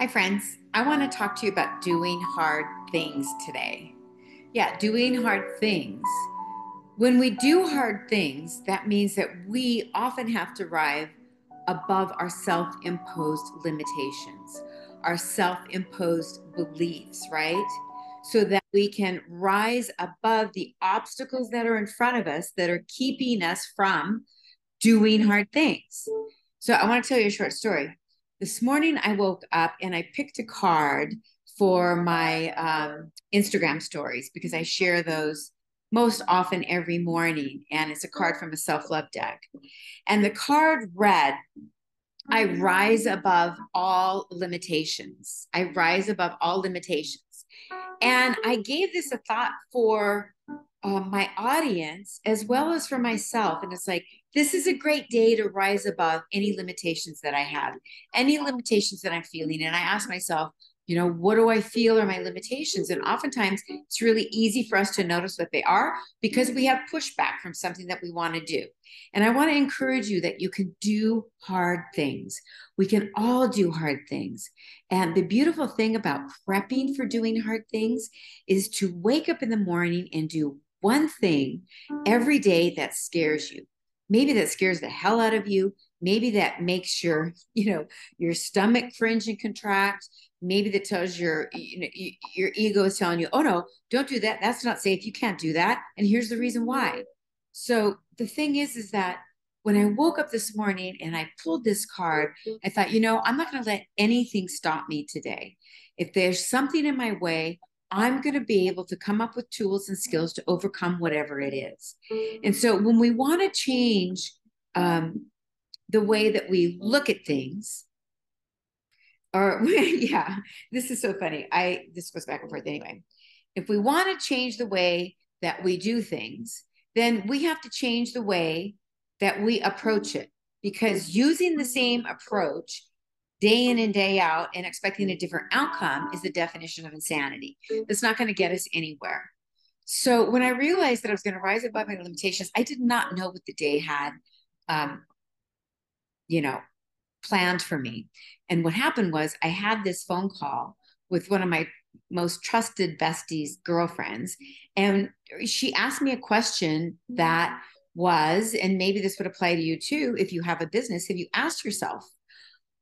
Hi, friends. I want to talk to you about doing hard things today. Yeah, doing hard things. When we do hard things, that means that we often have to rise above our self imposed limitations, our self imposed beliefs, right? So that we can rise above the obstacles that are in front of us that are keeping us from doing hard things. So, I want to tell you a short story this morning I woke up and I picked a card for my um, Instagram stories because I share those most often every morning. And it's a card from a self love deck. And the card read, I rise above all limitations. I rise above all limitations. And I gave this a thought for uh, my audience as well as for myself. And it's like, this is a great day to rise above any limitations that I have, any limitations that I'm feeling. And I ask myself, you know, what do I feel are my limitations? And oftentimes it's really easy for us to notice what they are because we have pushback from something that we want to do. And I want to encourage you that you can do hard things. We can all do hard things. And the beautiful thing about prepping for doing hard things is to wake up in the morning and do one thing every day that scares you maybe that scares the hell out of you. Maybe that makes your you know your stomach fringe and contract. Maybe that tells your you know your ego is telling you oh no don't do that. That's not safe. You can't do that. And here's the reason why. So the thing is is that when i woke up this morning and i pulled this card i thought you know i'm not going to let anything stop me today. If there's something in my way I'm going to be able to come up with tools and skills to overcome whatever it is. And so when we want to change um, the way that we look at things, or yeah, this is so funny. I this goes back and forth anyway. If we want to change the way that we do things, then we have to change the way that we approach it because using the same approach day in and day out and expecting a different outcome is the definition of insanity. That's not going to get us anywhere. So when I realized that I was going to rise above my limitations, I did not know what the day had, um, you know, planned for me. And what happened was I had this phone call with one of my most trusted besties, girlfriends, and she asked me a question that was, and maybe this would apply to you too, if you have a business, have you asked yourself,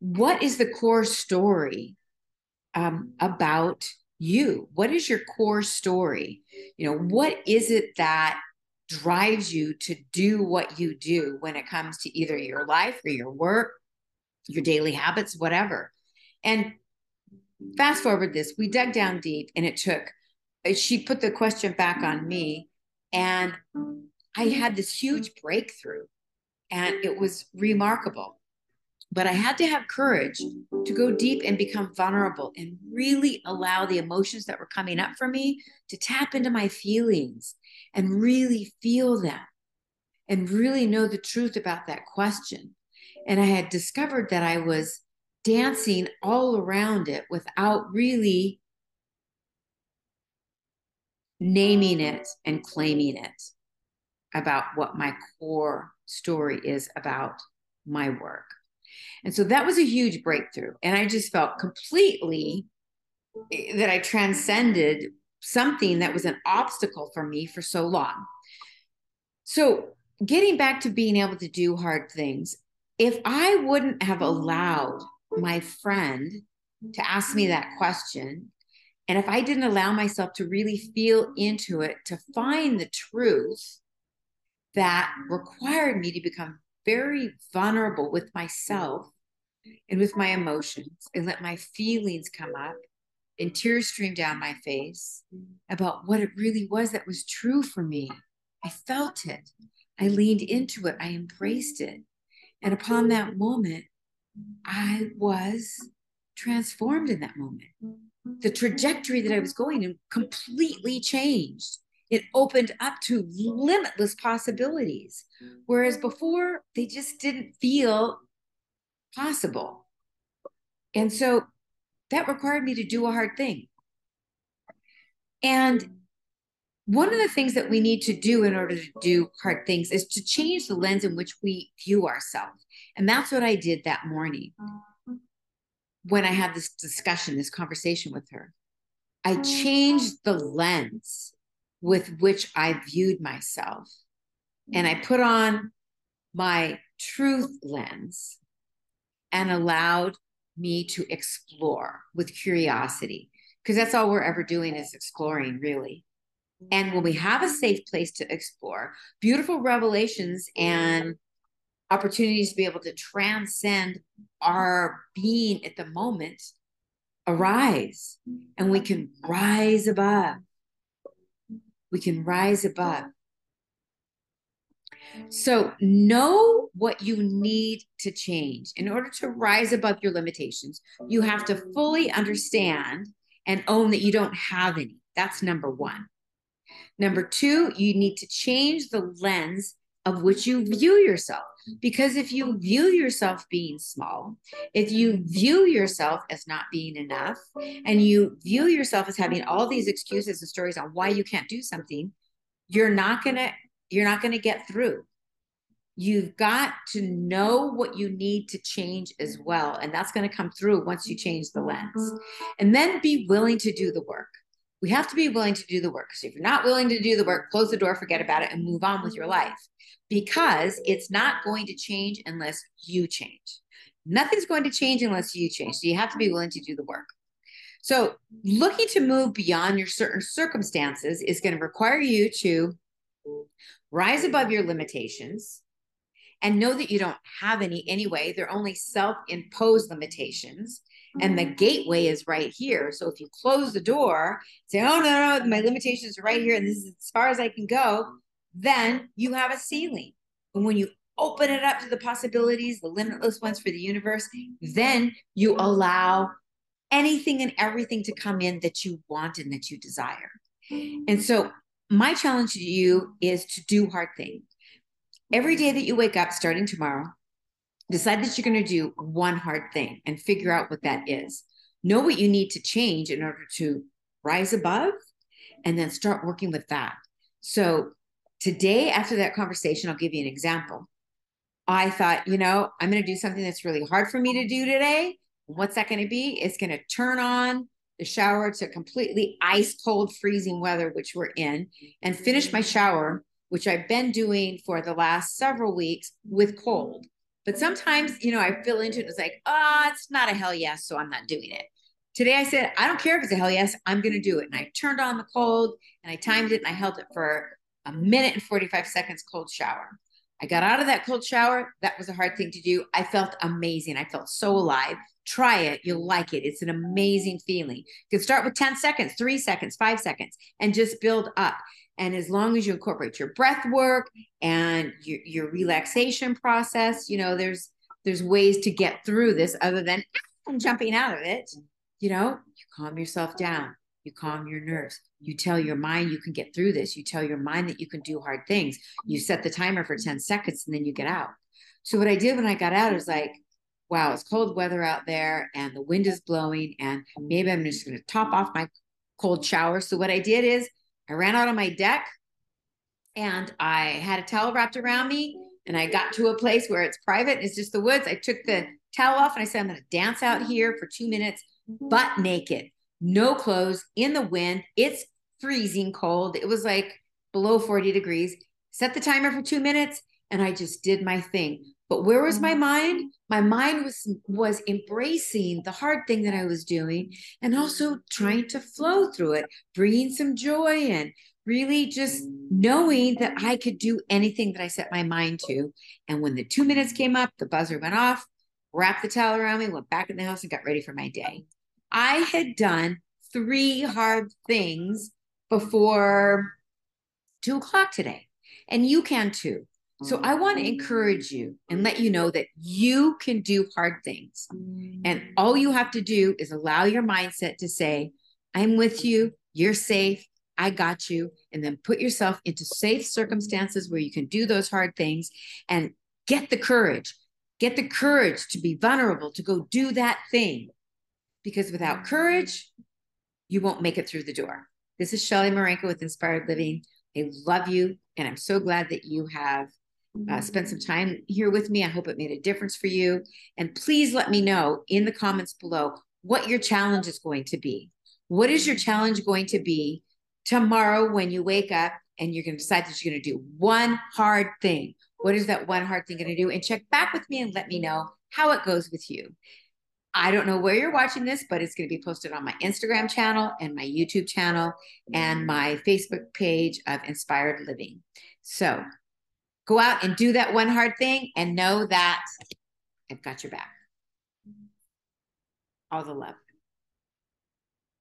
what is the core story um, about you? What is your core story? You know, what is it that drives you to do what you do when it comes to either your life or your work, your daily habits, whatever? And fast forward this, we dug down deep and it took, she put the question back on me and I had this huge breakthrough and it was remarkable but I had to have courage to go deep and become vulnerable and really allow the emotions that were coming up for me to tap into my feelings and really feel them and really know the truth about that question. And I had discovered that I was dancing all around it without really naming it and claiming it about what my core story is about my work. And so that was a huge breakthrough. And I just felt completely eh, that I transcended something that was an obstacle for me for so long. So, getting back to being able to do hard things, if I wouldn't have allowed my friend to ask me that question, and if I didn't allow myself to really feel into it, to find the truth that required me to become very vulnerable with mm. myself and with my emotions and let my feelings come up and tears stream down my face about what it really was that was true for me. I felt it. I leaned into it. I embraced it. And upon that moment, I was transformed in that moment. The trajectory that I was going in completely changed it opened up to limitless possibilities. Whereas before, they just didn't feel possible. And so that required me to do a hard thing. And one of the things that we need to do in order to do hard things is to change the lens in which we view ourselves. And that's what I did that morning. when I had this discussion, this conversation with her, I changed the lens with which I viewed myself. And I mm. put on my truth lens and allowed me to explore with curiosity because that's all we're ever doing is exploring really and when we have a safe place to explore beautiful revelations and opportunities to be able to transcend our being at the moment arise and we can rise above we can rise above so know what you need to change. In order to rise above your limitations, you have to fully understand and own that you don't have any. That's number one. Number two, you need to change the lens of which you view yourself. Because if you view yourself being small, if you view yourself as not being enough, and you view yourself as having all these excuses and stories on why you can't do something, you're not to you're not to get through. You've got to know what you need to change as well. And that's going to come through once you change the lens. And then be willing to do the work. We have to be willing to do the work. So if you're not willing to do the work, close the door, forget about it, and move on with your life because it's not going to change unless you change. Nothing's going to change unless you change. So you have to be willing to do the work. So looking to move beyond your certain circumstances is going to require you to rise above your limitations and know that you don't have any anyway. They're only self imposed limitations. And the mm-hmm. gateway is right here. So if you close the door, say, oh, no, no, my limitations are right here, and this is as far as I can go, then you have a ceiling. And when you open it up to the possibilities, the limitless ones for the universe, then you allow anything and everything to come in that you want and that you desire. And so my challenge to you is to do hard things. Every day that you wake up, starting tomorrow, decide that you're going to do one hard thing and figure out what that is. Know what you need to change in order to rise above and then start working with that. So, today, after that conversation, I'll give you an example. I thought, you know, I'm going to do something that's really hard for me to do today. What's that going to be? It's going to turn on the shower to completely ice cold, freezing weather, which we're in, and finish my shower, which I've been doing for the last several weeks with cold. But sometimes, you know, I feel into it. and It's like, oh, it's not a hell yes, so I'm not doing it. Today I said, I don't care if it's a hell yes, I'm going to do it. And I turned on the cold and I timed it and I held it for a minute and 45 seconds cold shower. I got out of that cold shower. That was a hard thing to do. I felt amazing. I felt so alive. Try it. You'll like it. It's an amazing feeling. You can start with 10 seconds, three seconds, five seconds, and just build up. And as long as you incorporate your breath work and your, your relaxation process, you know, there's there's ways to get through this other than jumping out of it. You know, you calm yourself down, you calm your nerves. You tell your mind you can get through this. You tell your mind that you can do hard things. You set the timer for 10 seconds and then you get out. So what I did when I got out is like, wow, it's cold weather out there and the wind is blowing, and maybe I'm just to top off my cold shower. So, what I did is I ran out on my deck and I had a towel wrapped around me, and I got to a place where it's private, it's just the woods. I took the towel off and I said, I'm going to dance out here for two minutes, mm-hmm. butt naked, no clothes, in the wind. It's freezing cold. It was like below 40 degrees. Set the timer for two minutes, and I just did my thing. But where was my mm-hmm. mind? My mind was was embracing the hard thing that I was doing and also trying to flow through it, bringing some joy in, really just knowing that I could do anything that I set my mind to. And when the 2 minutes came up, the buzzer went off, wrapped the towel around me, went back in the house and got ready for my day. I had done three hard things before two o'clock today. And you can too. So mm. I want to encourage you and let you know that you can do hard things. And mm. all you have to do is allow your mindset to say, I'm with you, you're safe, I got you. And then put yourself into safe circumstances where you can do those hard things and get the courage. Get the courage to be vulnerable, to go do that thing. Because without courage, you won't make it through the door. This is Shelley Marenka with Inspired Living. I love you, and I'm so glad that you have uh, spent some time here with me. I hope it made a difference for you. And please let me know in the comments below what your challenge is going to be. What is your challenge going to be tomorrow when you wake up and you're going to decide that you're going to do one hard thing? What is that one hard thing going to do? And check back with me and let me know how it goes with you. I don't know where you're watching this, but it's going to be posted on my Instagram channel and my YouTube channel and my Facebook page of Inspired Living. So go out and do that one hard thing and know that I've got your back. All the love.